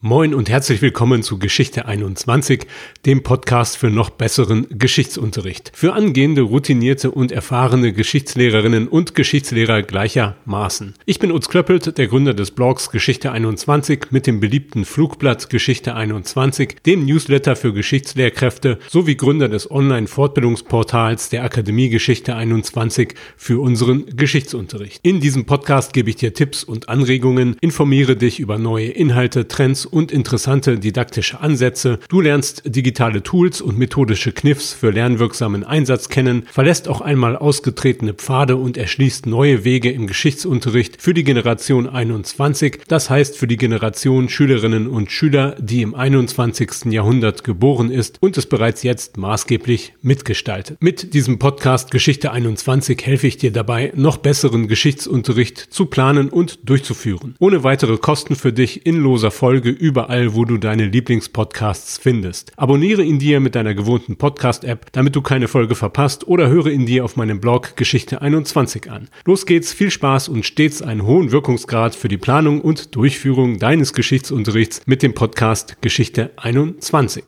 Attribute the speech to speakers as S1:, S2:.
S1: Moin und herzlich willkommen zu Geschichte 21, dem Podcast für noch besseren Geschichtsunterricht. Für angehende, routinierte und erfahrene Geschichtslehrerinnen und Geschichtslehrer gleichermaßen. Ich bin Utz Klöppelt, der Gründer des Blogs Geschichte 21 mit dem beliebten Flugblatt Geschichte 21, dem Newsletter für Geschichtslehrkräfte sowie Gründer des Online-Fortbildungsportals der Akademie Geschichte 21 für unseren Geschichtsunterricht. In diesem Podcast gebe ich dir Tipps und Anregungen, informiere dich über neue Inhalte, Trends und interessante didaktische Ansätze. Du lernst digitale Tools und methodische Kniffs für lernwirksamen Einsatz kennen, verlässt auch einmal ausgetretene Pfade und erschließt neue Wege im Geschichtsunterricht für die Generation 21, das heißt für die Generation Schülerinnen und Schüler, die im 21. Jahrhundert geboren ist und es bereits jetzt maßgeblich mitgestaltet. Mit diesem Podcast Geschichte 21 helfe ich dir dabei, noch besseren Geschichtsunterricht zu planen und durchzuführen. Ohne weitere Kosten für dich in loser Folge überall, wo du deine Lieblingspodcasts findest. Abonniere ihn dir mit deiner gewohnten Podcast-App, damit du keine Folge verpasst oder höre ihn dir auf meinem Blog Geschichte 21 an. Los geht's, viel Spaß und stets einen hohen Wirkungsgrad für die Planung und Durchführung deines Geschichtsunterrichts mit dem Podcast Geschichte 21.